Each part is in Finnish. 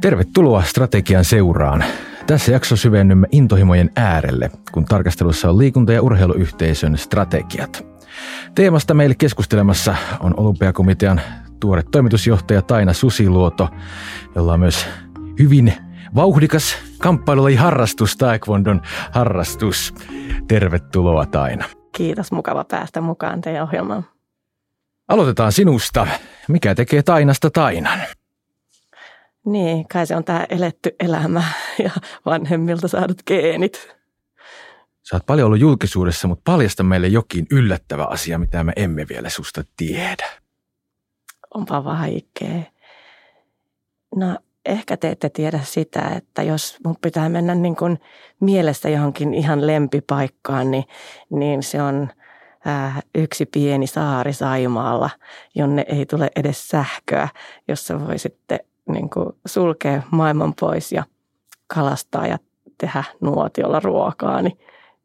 Tervetuloa strategian seuraan. Tässä jakso syvennymme intohimojen äärelle, kun tarkastelussa on liikunta- ja urheiluyhteisön strategiat. Teemasta meille keskustelemassa on Olympiakomitean tuore toimitusjohtaja Taina Susiluoto, jolla on myös hyvin vauhdikas kamppailulaji harrastus, taekwondon harrastus. Tervetuloa Taina. Kiitos, mukava päästä mukaan teidän ohjelmaan. Aloitetaan sinusta. Mikä tekee Tainasta Tainan? Niin, kai se on tämä eletty elämä ja vanhemmilta saadut geenit. Sä oot paljon ollut julkisuudessa, mutta paljasta meille jokin yllättävä asia, mitä me emme vielä susta tiedä. Onpa vaikea. No, ehkä te ette tiedä sitä, että jos mun pitää mennä niin kuin mielestä johonkin ihan lempipaikkaan, niin, niin se on ää, yksi pieni saari Saimaalla, jonne ei tule edes sähköä, jossa voi sitten niin kuin sulkea maailman pois ja kalastaa ja tehdä nuotiolla ruokaa, niin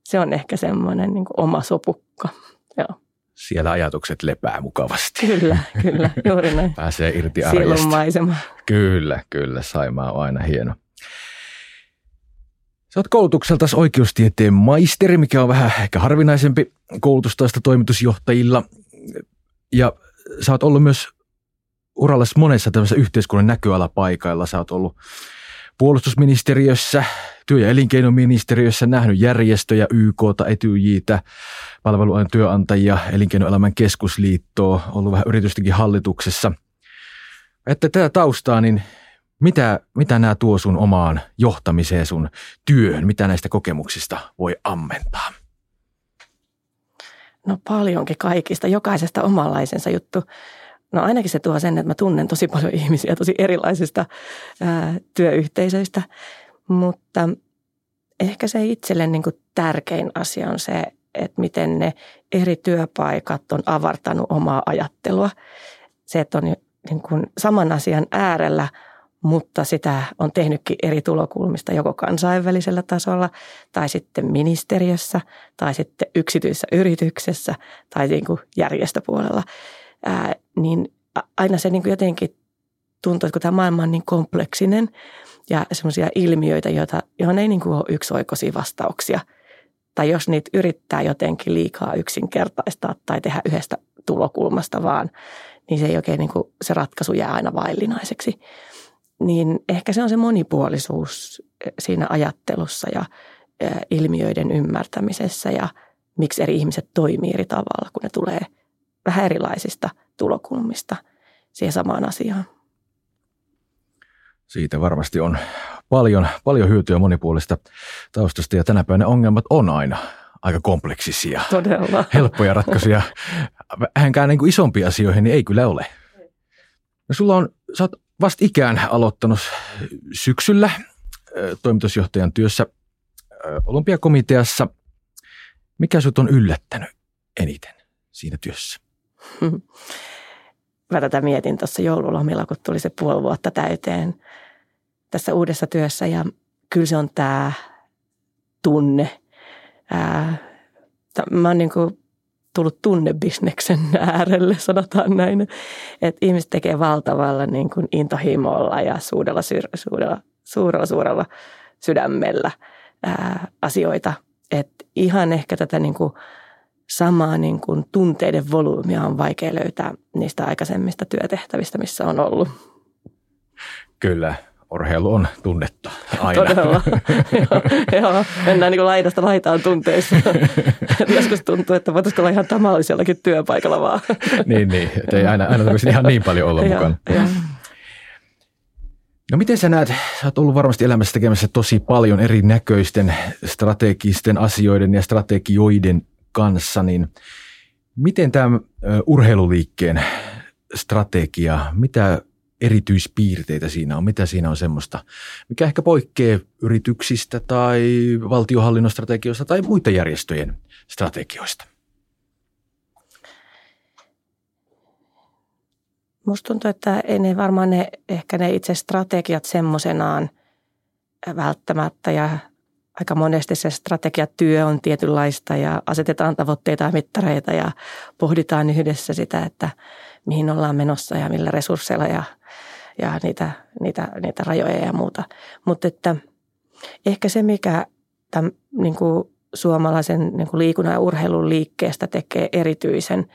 se on ehkä semmoinen niin kuin oma sopukka. Joo. Siellä ajatukset lepää mukavasti. Kyllä, kyllä, juuri näin. Pääsee irti arjesta. maisema. Kyllä, kyllä. Saimaa on aina hieno. Sä oot koulutukselta oikeustieteen maisteri, mikä on vähän ehkä harvinaisempi koulutustaista toimitusjohtajilla. Ja sä oot ollut myös uralla monessa tämmöisessä yhteiskunnan näköalapaikailla. Sä oot ollut puolustusministeriössä, työ- ja elinkeinoministeriössä nähnyt järjestöjä, YK, Etyjitä, palveluajan työnantajia, elinkeinoelämän keskusliittoa, ollut vähän yritystenkin hallituksessa. Että tätä taustaa, niin mitä, mitä nämä tuo sun omaan johtamiseen, sun työhön? Mitä näistä kokemuksista voi ammentaa? No paljonkin kaikista, jokaisesta omanlaisensa juttu. No ainakin se tuo sen, että mä tunnen tosi paljon ihmisiä tosi erilaisista ää, työyhteisöistä, mutta ehkä se itselle niin kuin tärkein asia on se, että miten ne eri työpaikat on avartanut omaa ajattelua. Se, että on niin kuin saman asian äärellä, mutta sitä on tehnytkin eri tulokulmista joko kansainvälisellä tasolla tai sitten ministeriössä tai sitten yksityisessä yrityksessä tai niin kuin järjestöpuolella ää, niin aina se niin kuin jotenkin tuntuu, että kun tämä maailma on niin kompleksinen ja semmoisia ilmiöitä, joita, johon ei niin kuin ole yksioikoisia vastauksia. Tai jos niitä yrittää jotenkin liikaa yksinkertaistaa tai tehdä yhdestä tulokulmasta vaan, niin se ei oikein niin kuin, se ratkaisu jää aina vaillinaiseksi. Niin ehkä se on se monipuolisuus siinä ajattelussa ja ilmiöiden ymmärtämisessä ja miksi eri ihmiset toimii eri tavalla, kun ne tulee – vähän erilaisista tulokulmista siihen samaan asiaan. Siitä varmasti on paljon, paljon hyötyä monipuolista taustasta ja tänä päivänä ongelmat on aina aika kompleksisia. Todella. Helppoja ratkaisuja. Vähänkään niin kuin isompiin asioihin niin ei kyllä ole. No sulla on, sä oot vasta ikään aloittanut syksyllä toimitusjohtajan työssä olympiakomiteassa. Mikä sut on yllättänyt eniten siinä työssä? Mä tätä mietin tuossa joululomilla, kun tuli se puoli vuotta täyteen tässä uudessa työssä ja kyllä se on tämä tunne. Ää, mä oon niin kuin tullut tunnebisneksen äärelle, sanotaan näin. Että ihmiset tekee valtavalla niin kuin intohimolla ja suurella, suurella, suurella, suurella sydämellä ää, asioita. että ihan ehkä tätä niin kuin samaa niin kuin tunteiden volyymia on vaikea löytää niistä aikaisemmista työtehtävistä, missä on ollut. Kyllä, urheilu on tunnetta aina. Todella. joo, joo, mennään niin kuin laidasta laitaan tunteissa. Joskus tuntuu, että voitaisiinko olla ihan tamallisellakin työpaikalla vaan. niin, niin. Että ei aina, aina ihan niin paljon olla mukana. No miten sä näet, sä oot ollut varmasti elämässä tekemässä tosi paljon erinäköisten strategisten asioiden ja strategioiden kanssa, niin miten tämä urheiluliikkeen strategia, mitä erityispiirteitä siinä on, mitä siinä on semmoista, mikä ehkä poikkeaa yrityksistä tai valtiohallinnon strategioista tai muiden järjestöjen strategioista? Musta tuntuu, että ei ne varmaan ne, ehkä ne itse strategiat semmoisenaan välttämättä ja aika monesti se strategiatyö on tietynlaista ja asetetaan tavoitteita ja mittareita ja pohditaan yhdessä sitä, että mihin ollaan menossa ja millä resursseilla ja, ja niitä, niitä, niitä rajoja ja muuta. Mutta että ehkä se, mikä tämän, niin kuin suomalaisen niin kuin liikunnan ja urheilun liikkeestä tekee erityisen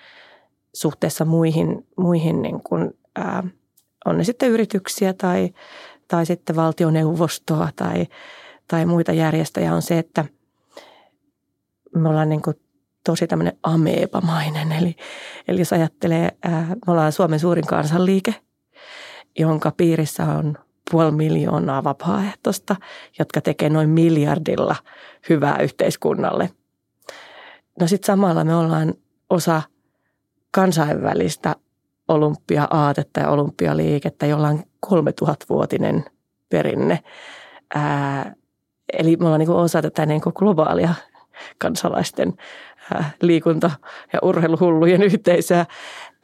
suhteessa muihin, muihin niin kuin, ää, on ne sitten yrityksiä tai, tai sitten valtioneuvostoa tai, tai muita järjestöjä on se, että me ollaan niin kuin tosi tämmöinen ameepamainen. Eli, eli jos ajattelee, me ollaan Suomen suurin kansanliike, jonka piirissä on puoli miljoonaa vapaaehtoista, jotka tekee noin miljardilla hyvää yhteiskunnalle. No sitten samalla me ollaan osa kansainvälistä olympia-aatetta ja olympialiikettä, jolla on 3000-vuotinen perinne. Ää, eli me ollaan niin osa tätä niin globaalia kansalaisten ää, liikunta- ja urheiluhullujen yhteisöä.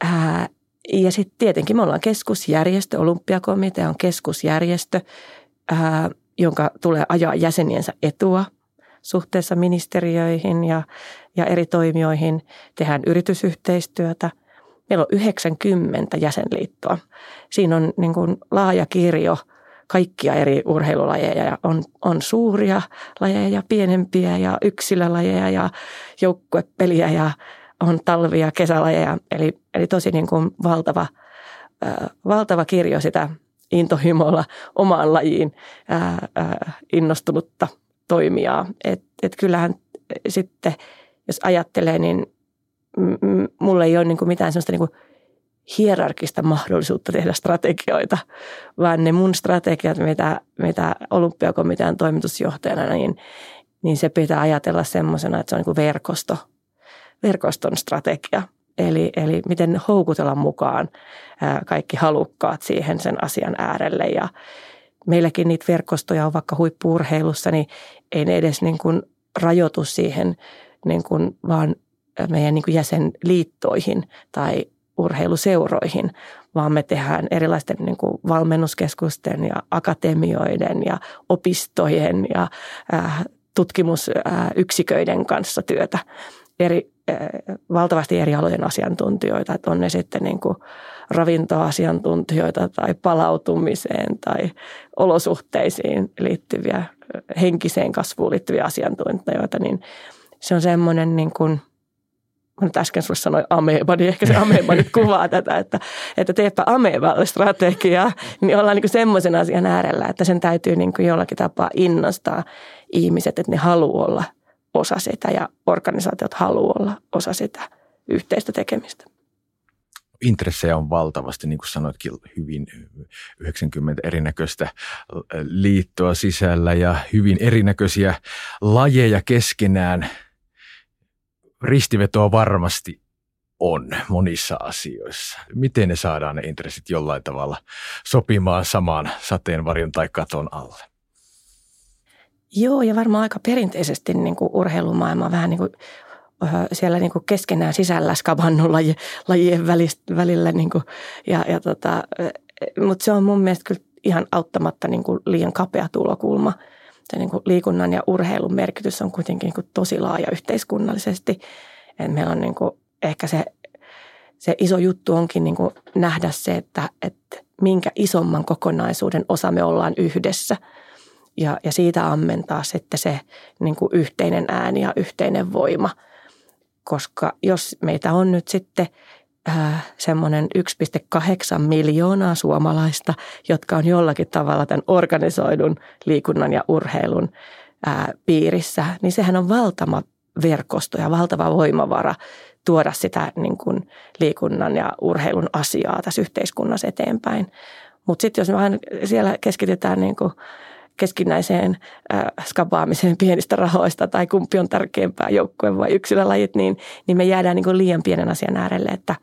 Ää, ja sitten tietenkin me ollaan keskusjärjestö, olympiakomitea on keskusjärjestö, ää, jonka tulee ajaa jäseniensä etua suhteessa ministeriöihin ja, ja eri toimijoihin. Tehdään yritysyhteistyötä. Meillä on 90 jäsenliittoa. Siinä on niin kuin laaja kirjo kaikkia eri urheilulajeja. Ja on, on suuria lajeja ja pienempiä ja yksilölajeja ja joukkuepeliä ja on talvi- ja kesälajeja. Eli, eli tosi niin kuin valtava, äh, valtava kirjo sitä intohimolla omaan lajiin äh, äh, innostunutta toimijaa. Et, et kyllähän sitten, jos ajattelee, niin mulla ei ole niin kuin mitään sellaista niin hierarkista mahdollisuutta tehdä strategioita, vaan ne mun strategiat, mitä, mitä olympiakomitean toimitusjohtajana, niin, niin se pitää ajatella semmoisena, että se on niin kuin verkosto – verkoston strategia. Eli, eli miten houkutella mukaan kaikki halukkaat siihen sen asian äärelle. Ja meilläkin niitä verkostoja on vaikka huippuurheilussa, niin ei ne edes niin kuin rajoitu siihen niin kuin vaan meidän niin kuin jäsenliittoihin tai urheiluseuroihin, vaan me tehdään erilaisten niin kuin valmennuskeskusten ja akatemioiden ja opistojen ja tutkimusyksiköiden kanssa työtä. Eri, eh, valtavasti eri alojen asiantuntijoita, että on ne sitten niin kuin ravintoasiantuntijoita tai palautumiseen tai olosuhteisiin liittyviä, henkiseen kasvuun liittyviä asiantuntijoita, niin se on semmoinen niin kuin, mä nyt äsken sinulle sanoin ameba, niin ehkä se ameba nyt kuvaa tätä, että, että teepä ameballe strategiaa, niin ollaan niin semmoisen asian äärellä, että sen täytyy niin kuin jollakin tapaa innostaa ihmiset, että ne haluaa olla osa sitä ja organisaatiot haluaa olla osa sitä yhteistä tekemistä. Intressejä on valtavasti, niin kuin sanoitkin, hyvin 90 erinäköistä liittoa sisällä ja hyvin erinäköisiä lajeja keskenään. Ristivetoa varmasti on monissa asioissa. Miten ne saadaan ne intressit jollain tavalla sopimaan samaan sateenvarjon tai katon alle? Joo, ja varmaan aika perinteisesti niin kuin urheilumaailma vähän niin kuin siellä niin kuin keskenään sisällä skavannut laji, lajien välillä. Niin kuin, ja, ja tota, mutta se on mun mielestä kyllä ihan auttamatta niin kuin liian kapea tulokulma. Se niin kuin liikunnan ja urheilun merkitys on kuitenkin niin kuin tosi laaja yhteiskunnallisesti. Et meillä on niin kuin ehkä se, se iso juttu onkin niin kuin nähdä se, että, että minkä isomman kokonaisuuden osa me ollaan yhdessä – ja, ja siitä ammentaa sitten se niin kuin yhteinen ääni ja yhteinen voima. Koska jos meitä on nyt sitten semmoinen 1,8 miljoonaa suomalaista, jotka on jollakin tavalla tämän organisoidun liikunnan ja urheilun äh, piirissä, niin sehän on valtava verkosto ja valtava voimavara tuoda sitä niin kuin liikunnan ja urheilun asiaa tässä yhteiskunnassa eteenpäin. Mutta sitten jos me vain siellä keskitytään niin kuin keskinäiseen äh, skabaamiseen pienistä rahoista tai kumpi on tärkeämpää joukkue vai yksilölajit, niin, niin me jäädään niin kuin liian pienen asian äärelle. Että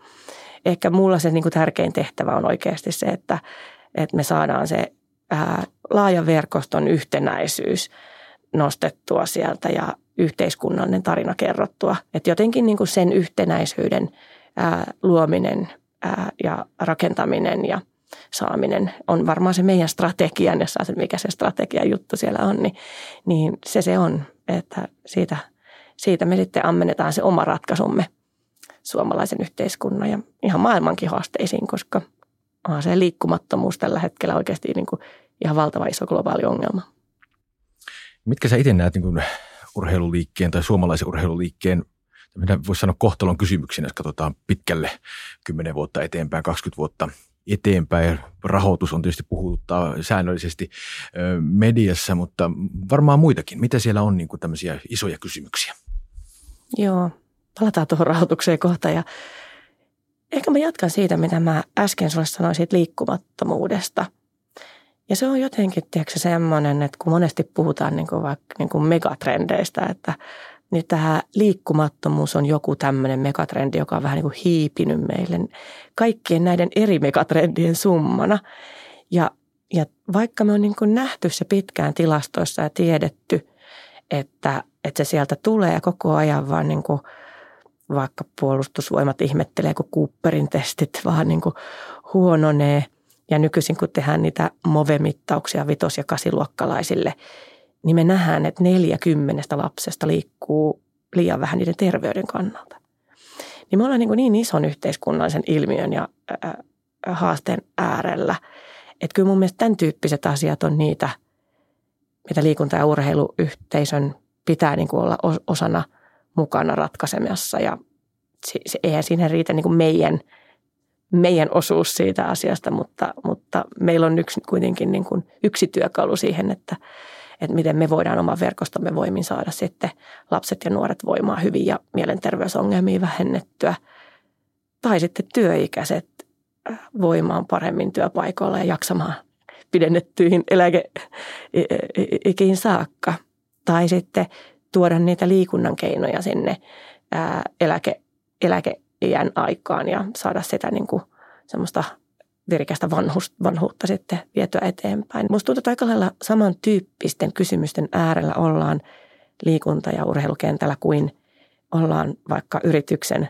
ehkä mulla se niin kuin tärkein tehtävä on oikeasti se, että, että me saadaan se ää, laajan verkoston yhtenäisyys nostettua sieltä ja yhteiskunnallinen tarina kerrottua. Että jotenkin niin kuin sen yhtenäisyyden ää, luominen ja rakentaminen ja – saaminen on varmaan se meidän strategian, jos se mikä se strategian juttu siellä on, niin, niin se se on, että siitä, siitä me sitten ammennetaan se oma ratkaisumme suomalaisen yhteiskunnan ja ihan maailmankin haasteisiin, koska onhan se liikkumattomuus tällä hetkellä oikeasti niin kuin ihan valtava iso globaali ongelma. Mitkä sä itse näet niin kuin urheiluliikkeen tai suomalaisen urheiluliikkeen voisi sanoa kohtalon kysymyksinä, jos katsotaan pitkälle 10 vuotta eteenpäin, 20 vuotta eteenpäin. Rahoitus on tietysti puhuttaa säännöllisesti mediassa, mutta varmaan muitakin. Mitä siellä on niin kuin tämmöisiä isoja kysymyksiä? Joo, palataan tuohon rahoitukseen kohta ja ehkä mä jatkan siitä, mitä mä äsken sulle sanoin siitä liikkumattomuudesta. Ja se on jotenkin, tiedätkö, semmoinen, että kun monesti puhutaan niin kuin vaikka niin kuin megatrendeistä, että niin tämä liikkumattomuus on joku tämmöinen megatrendi, joka on vähän niin kuin hiipinyt meille kaikkien näiden eri megatrendien summana. Ja, ja vaikka me on niin kuin nähty se pitkään tilastoissa ja tiedetty, että, että se sieltä tulee koko ajan vaan niin kuin vaikka puolustusvoimat ihmettelee, kun Cooperin testit vaan niin kuin huononee. Ja nykyisin kun tehdään niitä MOVE-mittauksia vitos- ja kasiluokkalaisille – niin me nähdään, että neljäkymmenestä lapsesta liikkuu liian vähän niiden terveyden kannalta. Niin me ollaan niin, niin ison yhteiskunnallisen ilmiön ja haasteen äärellä, että kyllä mun mielestä tämän tyyppiset asiat on niitä, mitä liikunta- ja urheiluyhteisön pitää niin kuin olla osana mukana ratkaisemassa. Ja se, se, eihän siinä riitä niin kuin meidän, meidän osuus siitä asiasta, mutta, mutta meillä on yksi, kuitenkin niin kuin yksi työkalu siihen, että – että miten me voidaan oman verkostomme voimin saada sitten lapset ja nuoret voimaan hyvin ja mielenterveysongelmia vähennettyä. Tai sitten työikäiset äh, voimaan paremmin työpaikoilla ja jaksamaan pidennettyihin eläkeikiin saakka. Tai sitten tuoda niitä liikunnan keinoja sinne äh, eläke, eläkeiän aikaan ja saada sitä niin kuin semmoista virikästä vanhuutta sitten vietyä eteenpäin. Musta tuntuu, että aika lailla samantyyppisten kysymysten äärellä ollaan liikunta- ja urheilukentällä kuin ollaan vaikka yrityksen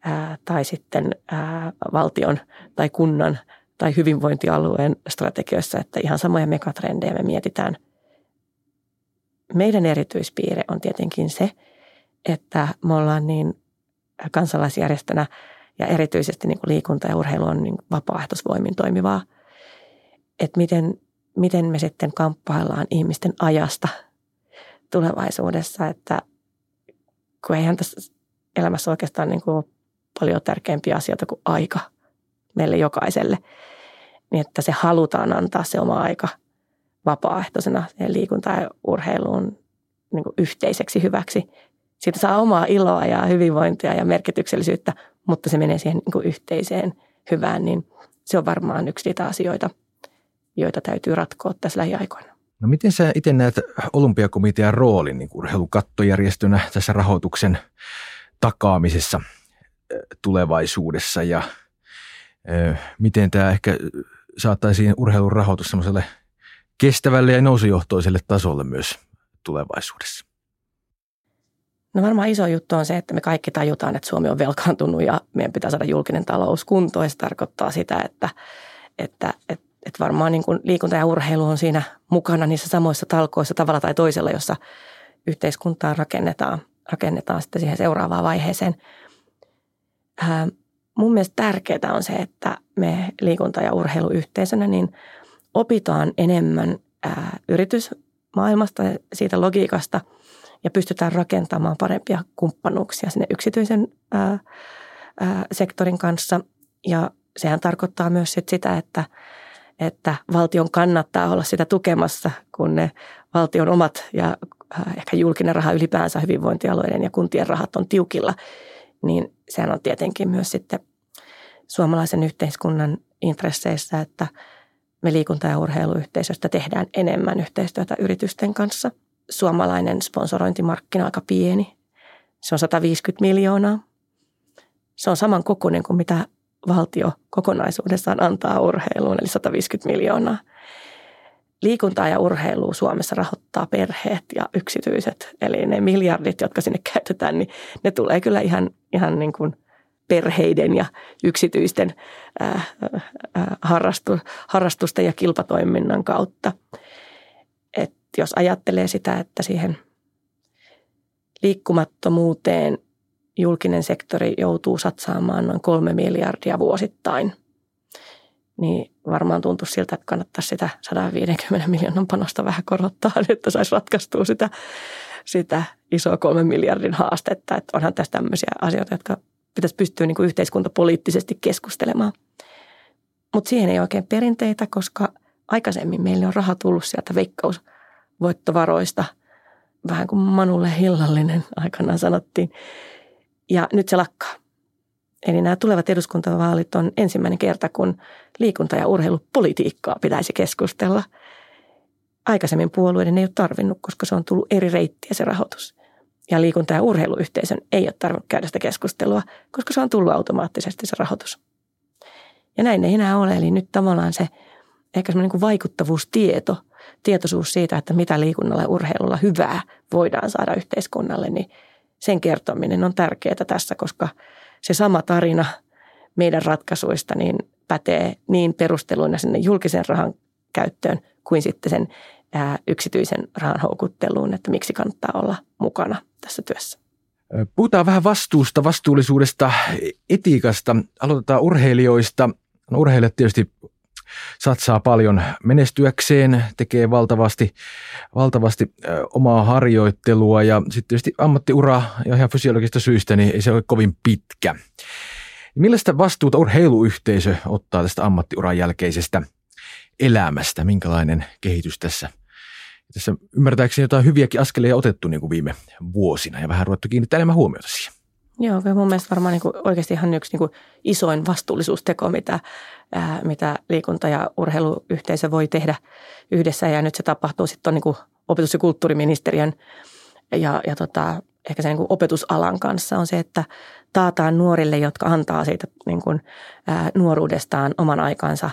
ää, tai sitten ää, valtion tai kunnan tai hyvinvointialueen strategioissa, että ihan samoja megatrendejä me mietitään. Meidän erityispiirre on tietenkin se, että me ollaan niin kansalaisjärjestönä – ja erityisesti niin kuin liikunta ja urheilu on niin vapaaehtoisvoimin toimivaa. Että miten, miten me sitten kamppaillaan ihmisten ajasta tulevaisuudessa, että kun eihän tässä elämässä oikeastaan niin kuin paljon tärkeämpiä asioita kuin aika meille jokaiselle, niin että se halutaan antaa se oma aika vapaaehtoisena liikunta ja urheiluun niin kuin yhteiseksi hyväksi. Siitä saa omaa iloa ja hyvinvointia ja merkityksellisyyttä, mutta se menee siihen niin kuin yhteiseen hyvään, niin se on varmaan yksi niitä asioita, joita täytyy ratkoa tässä lähiaikoina. No miten sä itse näet olympiakomitean roolin niin urheilukattojärjestönä tässä rahoituksen takaamisessa tulevaisuudessa ja miten tämä ehkä saattaisiin urheilun rahoitus semmoiselle kestävälle ja nousujohtoiselle tasolle myös tulevaisuudessa? No varmaan iso juttu on se, että me kaikki tajutaan, että Suomi on velkaantunut ja meidän pitää saada julkinen talous kuntoon. Se tarkoittaa sitä, että, että, että, että varmaan niin kuin liikunta ja urheilu on siinä mukana niissä samoissa talkoissa tavalla tai toisella, jossa yhteiskuntaa rakennetaan, rakennetaan sitten siihen seuraavaan vaiheeseen. Ää, mun mielestä tärkeää on se, että me liikunta- ja urheiluyhteisönä niin opitaan enemmän ää, yritysmaailmasta ja siitä logiikasta – ja pystytään rakentamaan parempia kumppanuuksia sinne yksityisen ää, ää, sektorin kanssa. Ja sehän tarkoittaa myös sit sitä, että, että valtion kannattaa olla sitä tukemassa, kun ne valtion omat ja ää, ehkä julkinen raha ylipäänsä hyvinvointialueiden ja kuntien rahat on tiukilla, niin sehän on tietenkin myös sitten suomalaisen yhteiskunnan intresseissä, että me liikunta- ja urheiluyhteisöstä tehdään enemmän yhteistyötä yritysten kanssa – suomalainen sponsorointimarkkina aika pieni. Se on 150 miljoonaa. Se on saman kokoinen kuin mitä valtio kokonaisuudessaan antaa urheiluun, eli 150 miljoonaa. Liikuntaa ja urheilua Suomessa rahoittaa perheet ja yksityiset. Eli ne miljardit, jotka sinne käytetään, niin ne tulee kyllä ihan, ihan niin kuin perheiden ja yksityisten äh, äh, harrastu, harrastusten ja kilpatoiminnan kautta – jos ajattelee sitä, että siihen liikkumattomuuteen julkinen sektori joutuu satsaamaan noin kolme miljardia vuosittain, niin varmaan tuntuu siltä, että kannattaisi sitä 150 miljoonan panosta vähän korottaa, että saisi ratkaistua sitä, sitä isoa kolmen miljardin haastetta. Että onhan tässä tämmöisiä asioita, jotka pitäisi pystyä niin kuin yhteiskuntapoliittisesti keskustelemaan. Mutta siihen ei oikein perinteitä, koska aikaisemmin meille on raha tullut sieltä veikkausvoittovaroista, vähän kuin Manulle Hillallinen aikanaan sanottiin. Ja nyt se lakkaa. Eli nämä tulevat eduskuntavaalit on ensimmäinen kerta, kun liikunta- ja urheilupolitiikkaa pitäisi keskustella. Aikaisemmin puolueiden ei ole tarvinnut, koska se on tullut eri reittiä se rahoitus. Ja liikunta- ja urheiluyhteisön ei ole tarvinnut käydä sitä keskustelua, koska se on tullut automaattisesti se rahoitus. Ja näin ei enää ole, eli nyt tavallaan se ehkä semmoinen niin vaikuttavuustieto, tietoisuus siitä, että mitä liikunnalla ja urheilulla hyvää voidaan saada yhteiskunnalle, niin sen kertominen on tärkeää tässä, koska – se sama tarina meidän ratkaisuista niin pätee niin perusteluina sinne julkisen rahan käyttöön kuin sitten sen yksityisen rahan houkutteluun, että miksi kannattaa olla mukana tässä työssä. Puhutaan vähän vastuusta, vastuullisuudesta, etiikasta. Aloitetaan urheilijoista. No, urheilijat tietysti satsaa paljon menestyäkseen, tekee valtavasti, valtavasti omaa harjoittelua ja sitten tietysti ammattiura ja ihan fysiologista syistä niin ei se ole kovin pitkä. Millaista vastuuta urheiluyhteisö ottaa tästä ammattiuran jälkeisestä elämästä? Minkälainen kehitys tässä? Tässä ymmärtääkseni jotain hyviäkin askeleja otettu niin kuin viime vuosina ja vähän ruvettu kiinnittää enemmän huomiota siihen. Joo, kyllä mun mielestä varmaan niin kuin oikeasti ihan yksi niin kuin isoin vastuullisuusteko, mitä, ää, mitä liikunta- ja urheiluyhteisö voi tehdä yhdessä. Ja nyt se tapahtuu sitten niin kuin opetus- ja kulttuuriministeriön ja, ja tota, ehkä sen niin opetusalan kanssa on se, että taataan nuorille, jotka antaa siitä niin kuin, ää, nuoruudestaan oman aikansa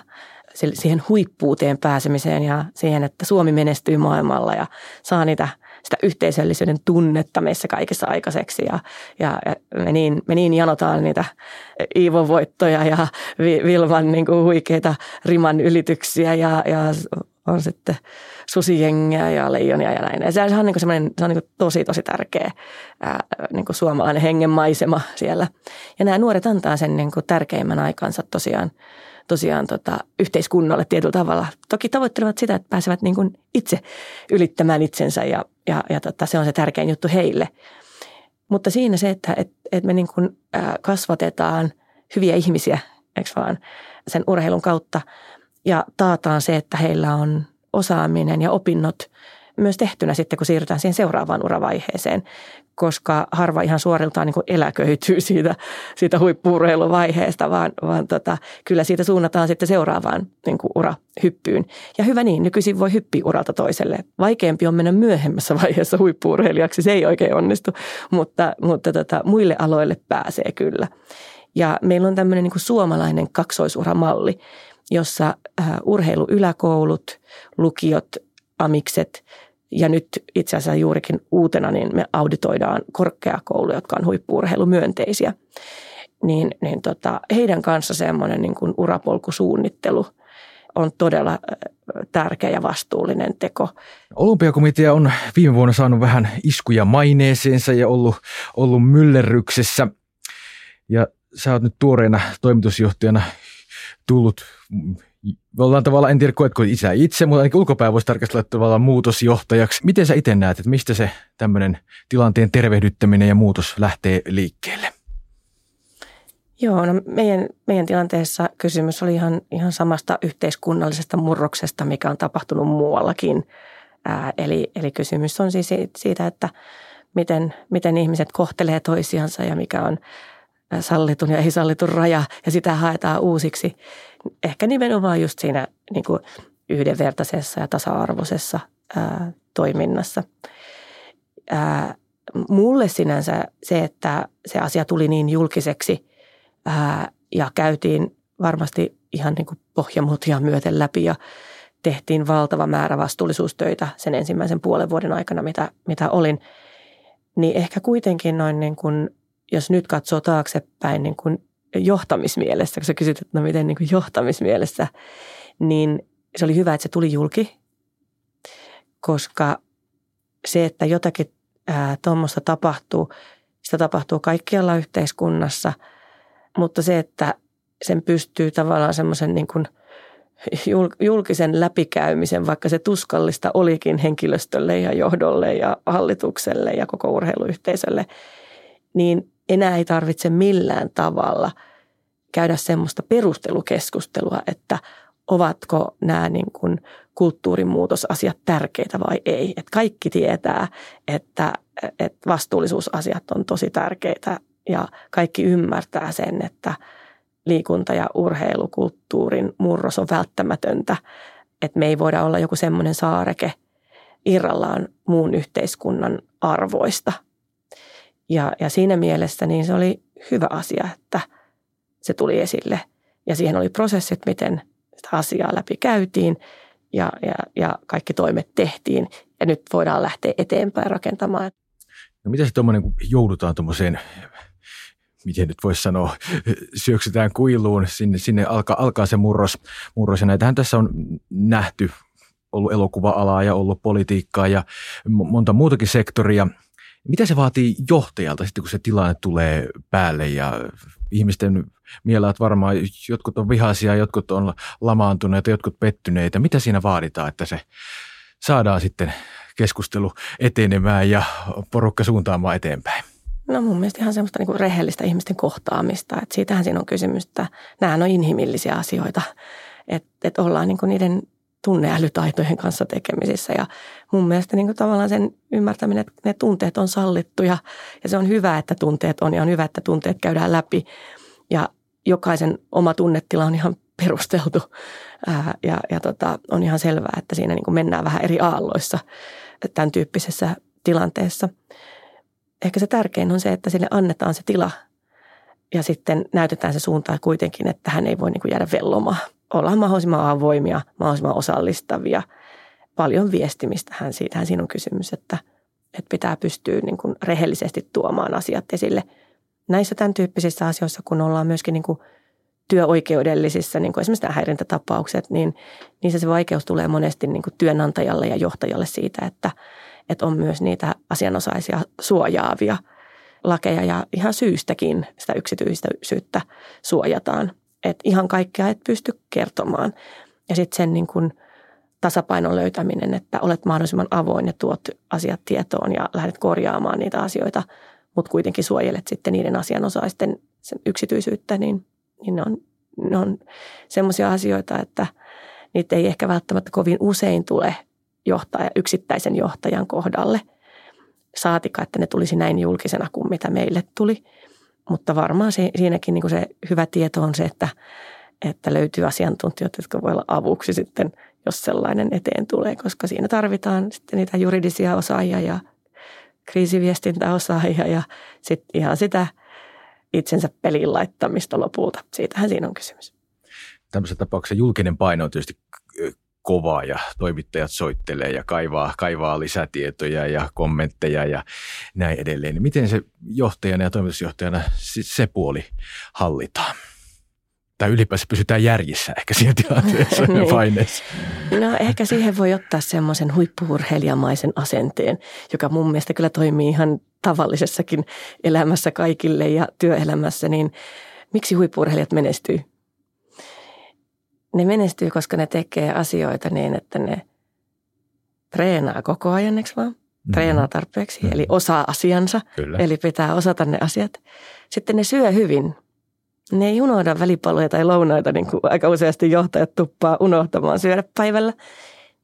siihen huippuuteen pääsemiseen ja siihen, että Suomi menestyy maailmalla ja saa niitä – sitä yhteisöllisyyden tunnetta meissä kaikessa aikaiseksi. Ja, ja, me, niin, me niin janotaan niitä Iivon voittoja ja Vilman niin kuin huikeita riman ylityksiä ja, ja on sitten susijengiä ja leijonia ja näin. Ja se on, niin kuin se on niin kuin tosi, tosi tärkeä ää, niin kuin suomalainen hengen maisema siellä. Ja nämä nuoret antaa sen niin kuin tärkeimmän aikansa tosiaan tosiaan tota, yhteiskunnalle tietyllä tavalla. Toki tavoittelevat sitä, että pääsevät niin kuin itse ylittämään itsensä ja, ja, ja tota, se on se tärkein juttu heille. Mutta siinä se, että et, et me niin kuin, ää, kasvatetaan hyviä ihmisiä, eikö vaan, sen urheilun kautta ja taataan se, että heillä on osaaminen ja opinnot myös tehtynä sitten, kun siirrytään siihen seuraavaan uravaiheeseen koska harva ihan suoriltaan niin eläköityy siitä, siitä huippuurheiluvaiheesta, vaan, vaan tota, kyllä siitä suunnataan sitten seuraavaan niin kuin urahyppyyn. Ja hyvä niin, nykyisin voi hyppiä uralta toiselle. Vaikeampi on mennä myöhemmässä vaiheessa huippuurheilijaksi, se ei oikein onnistu, mutta, mutta tota, muille aloille pääsee kyllä. Ja meillä on tämmöinen niin suomalainen kaksoisuramalli, jossa äh, urheiluyläkoulut, lukiot, amikset – ja nyt itse asiassa juurikin uutena niin me auditoidaan korkeakouluja, jotka on huippuurheilumyönteisiä. Niin, niin tota, heidän kanssa semmoinen niin kuin urapolkusuunnittelu on todella tärkeä ja vastuullinen teko. Olympiakomitea on viime vuonna saanut vähän iskuja maineeseensa ja ollut, ollut myllerryksessä. Ja sä oot nyt tuoreena toimitusjohtajana tullut ollaan tavallaan, en tiedä koetko isä itse, mutta ainakin ulkopäin voisi tarkastella tavallaan muutosjohtajaksi. Miten sä itse näet, että mistä se tämmöinen tilanteen tervehdyttäminen ja muutos lähtee liikkeelle? Joo, no meidän, meidän tilanteessa kysymys oli ihan, ihan samasta yhteiskunnallisesta murroksesta, mikä on tapahtunut muuallakin. Ää, eli, eli kysymys on siis siitä, että miten, miten ihmiset kohtelee toisiansa ja mikä on sallitun ja ei sallitun raja ja sitä haetaan uusiksi. Ehkä nimenomaan just siinä niin kuin yhdenvertaisessa ja tasa-arvoisessa ää, toiminnassa. Ää, mulle sinänsä se, että se asia tuli niin julkiseksi ää, ja käytiin varmasti ihan niin kuin pohjamutia myöten läpi ja tehtiin valtava määrä vastuullisuustöitä sen ensimmäisen puolen vuoden aikana, mitä, mitä olin, niin ehkä kuitenkin noin niin kuin jos nyt katsoo taaksepäin niin kuin johtamismielessä, kun sä kysyt, että no miten niin kuin johtamismielessä, niin se oli hyvä, että se tuli julki, koska se, että jotakin tuommoista tapahtuu, sitä tapahtuu kaikkialla yhteiskunnassa, mutta se, että sen pystyy tavallaan semmoisen niin kuin julkisen läpikäymisen, vaikka se tuskallista olikin henkilöstölle ja johdolle ja hallitukselle ja koko urheiluyhteisölle, niin enää ei tarvitse millään tavalla käydä semmoista perustelukeskustelua, että ovatko nämä niin kuin kulttuurimuutosasiat tärkeitä vai ei. Et kaikki tietää, että, että vastuullisuusasiat on tosi tärkeitä ja kaikki ymmärtää sen, että liikunta- ja urheilukulttuurin murros on välttämätöntä. Että me ei voida olla joku semmoinen saareke irrallaan muun yhteiskunnan arvoista. Ja, ja siinä mielessä niin se oli hyvä asia, että se tuli esille. Ja siihen oli prosessit, miten sitä asiaa läpi käytiin ja, ja, ja kaikki toimet tehtiin. Ja nyt voidaan lähteä eteenpäin rakentamaan. No mitä se tuommoinen, kun joudutaan tuommoiseen, miten nyt voisi sanoa, syöksytään kuiluun, sinne, sinne alkaa, alkaa se murros, murros. Ja näitähän tässä on nähty, ollut elokuva-alaa ja ollut politiikkaa ja monta muutakin sektoria. Mitä se vaatii johtajalta sitten, kun se tilanne tulee päälle ja ihmisten mielet varmaan, jotkut on vihaisia, jotkut on lamaantuneita, jotkut pettyneitä. Mitä siinä vaaditaan, että se saadaan sitten keskustelu etenemään ja porukka suuntaamaan eteenpäin? No mun mielestä ihan semmoista niin rehellistä ihmisten kohtaamista. Että siitähän siinä on kysymys, että nämä on inhimillisiä asioita. Että, että ollaan niin niiden tunneälytaitojen kanssa tekemisissä. Ja mun mielestä niin kuin tavallaan sen ymmärtäminen, että ne tunteet on sallittuja ja se on hyvä, että tunteet on ja on hyvä, että tunteet käydään läpi. Ja jokaisen oma tunnetila on ihan perusteltu ää, ja, ja tota, on ihan selvää, että siinä niin kuin mennään vähän eri aalloissa tämän tyyppisessä tilanteessa. Ehkä se tärkein on se, että sille annetaan se tila ja sitten näytetään se suuntaan kuitenkin, että hän ei voi niin kuin jäädä vellomaan – ollaan mahdollisimman avoimia, mahdollisimman osallistavia. Paljon viestimistä hän siitähän siinä on kysymys, että, että pitää pystyä niin kuin rehellisesti tuomaan asiat esille. Näissä tämän tyyppisissä asioissa, kun ollaan myöskin niin kuin työoikeudellisissa, niin kuin esimerkiksi nämä häirintätapaukset, niin niissä se vaikeus tulee monesti niin kuin työnantajalle ja johtajalle siitä, että, että on myös niitä asianosaisia suojaavia lakeja ja ihan syystäkin sitä yksityisyyttä suojataan että ihan kaikkea et pysty kertomaan. Ja sitten sen niin kuin tasapainon löytäminen, että olet mahdollisimman avoin ja tuot asiat tietoon ja lähdet korjaamaan niitä asioita, mutta kuitenkin suojelet sitten niiden asianosaisten sen yksityisyyttä, niin, niin ne on, ne on semmoisia asioita, että niitä ei ehkä välttämättä kovin usein tule johtaja, yksittäisen johtajan kohdalle. Saatika, että ne tulisi näin julkisena kuin mitä meille tuli – mutta varmaan se, siinäkin niin kuin se hyvä tieto on se, että, että löytyy asiantuntijoita, jotka voi olla avuksi sitten, jos sellainen eteen tulee, koska siinä tarvitaan sitten niitä juridisia osaajia ja kriisiviestintäosaajia ja sitten ihan sitä itsensä pelin laittamista lopulta. Siitähän siinä on kysymys. Tämmöisessä tapauksessa julkinen paino on tietysti kovaa ja toimittajat soittelee ja kaivaa, kaivaa lisätietoja ja kommentteja ja näin edelleen. Niin miten se johtajana ja toimitusjohtajana se puoli hallitaan? Tai ylipäänsä pysytään järjissä ehkä siinä tilanteessa niin. paineessa. No ehkä siihen voi ottaa semmoisen huippuurheilijamaisen asenteen, joka mun mielestä kyllä toimii ihan tavallisessakin elämässä kaikille ja työelämässä, niin miksi huippuurheilijat menestyy? Ne menestyy, koska ne tekee asioita niin, että ne treenaa koko ajan, eikö vaan? Mm-hmm. Treenaa tarpeeksi, mm-hmm. eli osaa asiansa, Kyllä. eli pitää osata ne asiat. Sitten ne syö hyvin. Ne ei unohda välipaloja tai lounaita, niin kuin aika useasti johtajat tuppaa unohtamaan syödä päivällä.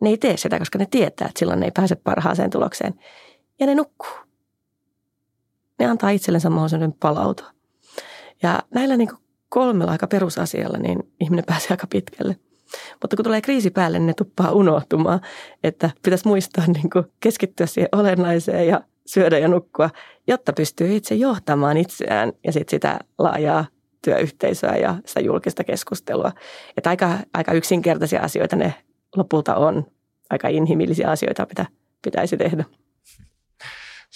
Ne ei tee sitä, koska ne tietää, että silloin ne ei pääse parhaaseen tulokseen. Ja ne nukkuu. Ne antaa itsellensä mahdollisuuden palautua. Ja näillä niin kuin kolmella aika perusasialla, niin ihminen pääsee aika pitkälle. Mutta kun tulee kriisi päälle, niin ne tuppaa unohtumaan, että pitäisi muistaa niin kuin keskittyä siihen olennaiseen ja syödä ja nukkua, jotta pystyy itse johtamaan itseään ja sitten sitä laajaa työyhteisöä ja sitä julkista keskustelua. Että aika, aika yksinkertaisia asioita ne lopulta on, aika inhimillisiä asioita, mitä pitäisi tehdä.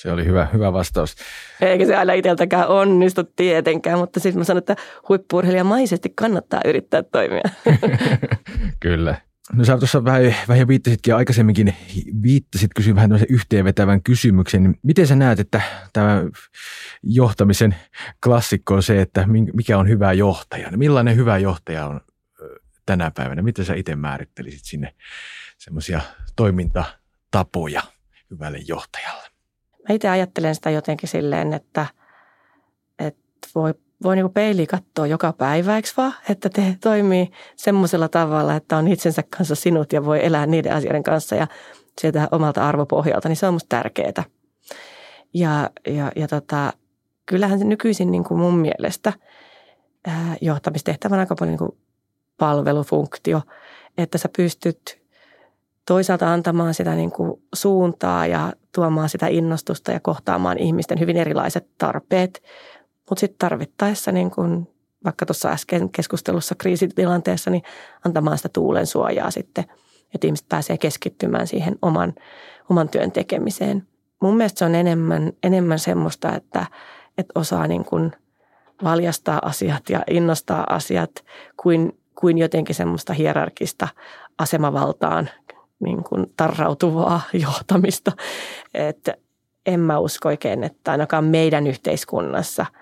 Se oli hyvä, hyvä vastaus. Eikä se aina itseltäkään onnistu tietenkään, mutta sitten mä sanon, että huippuurheilijamaisesti kannattaa yrittää toimia. Kyllä. No sä tuossa vähän, vähän viittasitkin aikaisemminkin, viittasit kysyin vähän tämmöisen yhteenvetävän kysymyksen. Miten sä näet, että tämä johtamisen klassikko on se, että mikä on hyvä johtaja? Millainen hyvä johtaja on tänä päivänä? Miten sä itse määrittelisit sinne semmoisia toimintatapoja hyvälle johtajalle? Mä itse ajattelen sitä jotenkin silleen, että, että voi voi niin peiliin katsoa joka päivä, eikö vaan? Että te toimii semmoisella tavalla, että on itsensä kanssa sinut ja voi elää niiden asioiden kanssa ja sieltä omalta arvopohjalta, niin se on musta tärkeää. Ja, ja, ja tota, kyllähän se nykyisin niin kuin mun mielestä ää, johtamistehtävä on aika paljon niin kuin palvelufunktio, että sä pystyt toisaalta antamaan sitä niin kuin suuntaa ja tuomaan sitä innostusta ja kohtaamaan ihmisten hyvin erilaiset tarpeet – mutta sitten tarvittaessa, niin kun vaikka tuossa äsken keskustelussa kriisitilanteessa, niin antamaan sitä tuulen suojaa sitten, että ihmiset pääsee keskittymään siihen oman, oman työn tekemiseen. Mun mielestä se on enemmän, enemmän semmoista, että, että osaa niin kun valjastaa asiat ja innostaa asiat kuin, kuin jotenkin semmoista hierarkista asemavaltaan niin kuin tarrautuvaa johtamista. Että en mä usko oikein, että ainakaan meidän yhteiskunnassa –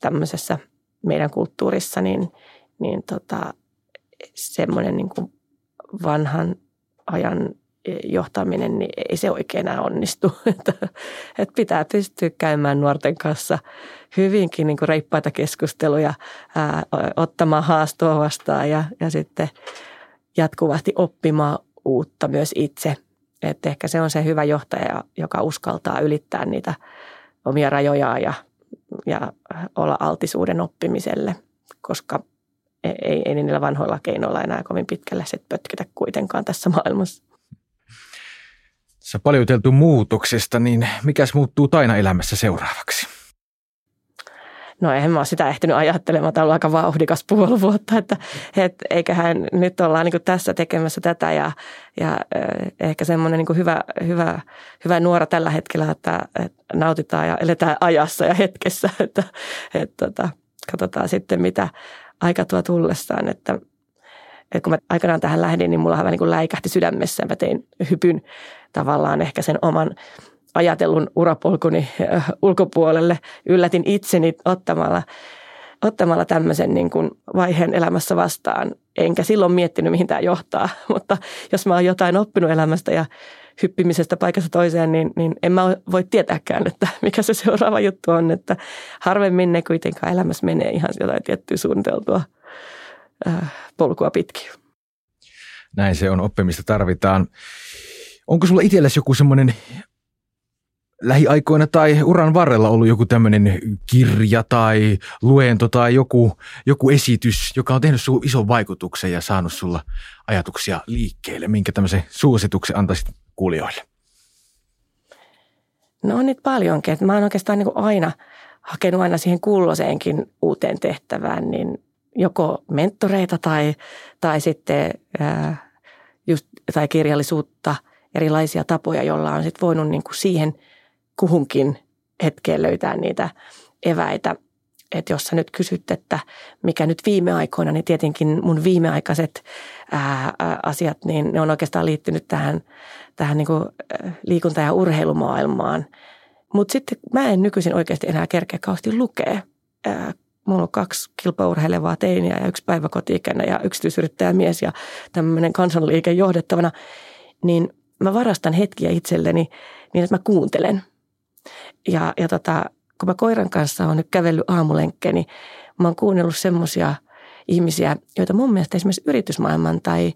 tämmöisessä meidän kulttuurissa, niin, niin tota, semmoinen niin kuin vanhan ajan johtaminen, niin ei se oikein enää onnistu. että, että pitää pystyä käymään nuorten kanssa hyvinkin niin kuin reippaita keskusteluja, ää, ottamaan haastoa vastaan ja, ja sitten jatkuvasti oppimaan uutta myös itse. Että ehkä se on se hyvä johtaja, joka uskaltaa ylittää niitä omia rajojaan ja ja olla altisuuden oppimiselle, koska ei, ei niillä vanhoilla keinoilla enää kovin pitkälle sit pötkitä kuitenkaan tässä maailmassa. Sä paljon juteltu muutoksesta, niin mikäs muuttuu Taina elämässä seuraavaksi? No eihän mä ole sitä ehtinyt ajattelemaan, tämä on aika vauhdikas puoli vuotta, että et, eiköhän nyt ollaan niin tässä tekemässä tätä ja, ja ehkä semmoinen niin hyvä, hyvä, hyvä nuora tällä hetkellä, että, että nautitaan ja eletään ajassa ja hetkessä, että, että tota, katsotaan sitten mitä aika tuo tullessaan, että että kun mä aikanaan tähän lähdin, niin mulla vähän niin kuin läikähti sydämessä. Mä tein hypyn tavallaan ehkä sen oman ajatellun urapolkuni äh, ulkopuolelle. Yllätin itseni ottamalla, ottamalla tämmöisen niin kuin vaiheen elämässä vastaan. Enkä silloin miettinyt, mihin tämä johtaa. Mutta jos mä oon jotain oppinut elämästä ja hyppimisestä paikasta toiseen, niin, niin en mä voi tietääkään, että mikä se seuraava juttu on. Että harvemmin ne kuitenkaan elämässä menee ihan jotain tiettyä suunniteltua äh, polkua pitkin. Näin se on, oppimista tarvitaan. Onko sulla itsellesi joku semmoinen lähiaikoina tai uran varrella ollut joku tämmöinen kirja tai luento tai joku, joku esitys, joka on tehnyt sinulle ison vaikutuksen ja saanut sulla ajatuksia liikkeelle? Minkä tämmöisen suosituksen antaisit kuulijoille? No on niitä paljonkin. Mä oon oikeastaan niin aina hakenut aina siihen kulloseenkin uuteen tehtävään, niin joko mentoreita tai, tai sitten ää, just, tai kirjallisuutta, erilaisia tapoja, joilla on sitten voinut niin kuin siihen – kuhunkin hetkeen löytää niitä eväitä. Että jos sä nyt kysyt, että mikä nyt viime aikoina, niin tietenkin mun viimeaikaiset ää, ää, asiat, niin ne on oikeastaan liittynyt tähän, tähän niin kuin liikunta- ja urheilumaailmaan. Mutta sitten mä en nykyisin oikeasti enää kerkeä kauheasti lukea. Ää, mulla on kaksi kilpaurheilevaa teiniä ja yksi päiväkoti ja yksityisyrittäjämies ja tämmöinen kansanliike johdettavana. Niin mä varastan hetkiä itselleni niin, että mä kuuntelen – ja, ja tota, kun mä koiran kanssa on nyt kävellyt aamulenkkeen, niin mä oon kuunnellut semmoisia ihmisiä, joita mun mielestä esimerkiksi yritysmaailman tai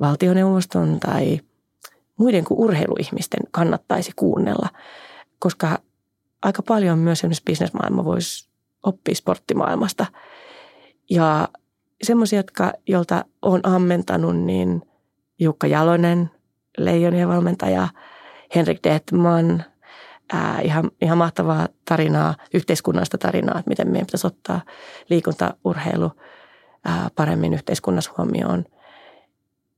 valtioneuvoston tai muiden kuin urheiluihmisten kannattaisi kuunnella, koska aika paljon myös esimerkiksi bisnesmaailma voisi oppia sporttimaailmasta. Ja semmoisia, jotka, jolta on ammentanut, niin Jukka Jalonen, Leijonien valmentaja, Henrik Detman, ää, ihan, ihan mahtavaa tarinaa, yhteiskunnallista tarinaa, että miten meidän pitäisi ottaa liikuntaurheilu ää, paremmin yhteiskunnassa huomioon.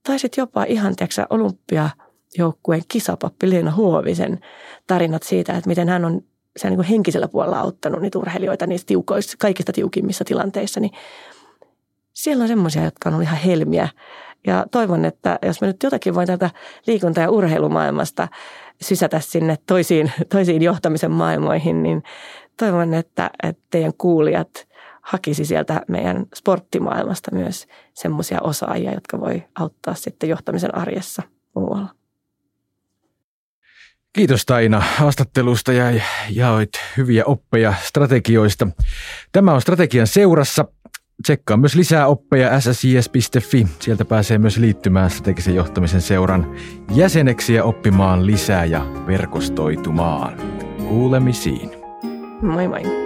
Tai sitten jopa ihan, tiedätkö, olympiajoukkueen kisapappi Leena Huovisen tarinat siitä, että miten hän on siellä niin kuin henkisellä puolella auttanut niitä urheilijoita niissä tiukoissa, kaikista tiukimmissa tilanteissa, niin siellä on semmoisia, jotka on ollut ihan helmiä Ja toivon, että jos mä nyt jotakin voin tätä liikunta- ja urheilumaailmasta sysätä sinne toisiin, toisiin johtamisen maailmoihin, niin toivon, että, että teidän kuulijat hakisi sieltä meidän sporttimaailmasta myös semmoisia osaajia, jotka voi auttaa sitten johtamisen arjessa muualla. Kiitos Taina haastattelusta ja jaoit hyviä oppeja strategioista. Tämä on Strategian seurassa. Tsekkaa myös lisää oppeja ssis.fi. Sieltä pääsee myös liittymään strategisen johtamisen seuran jäseneksi ja oppimaan lisää ja verkostoitumaan. Kuulemisiin. Moi moi.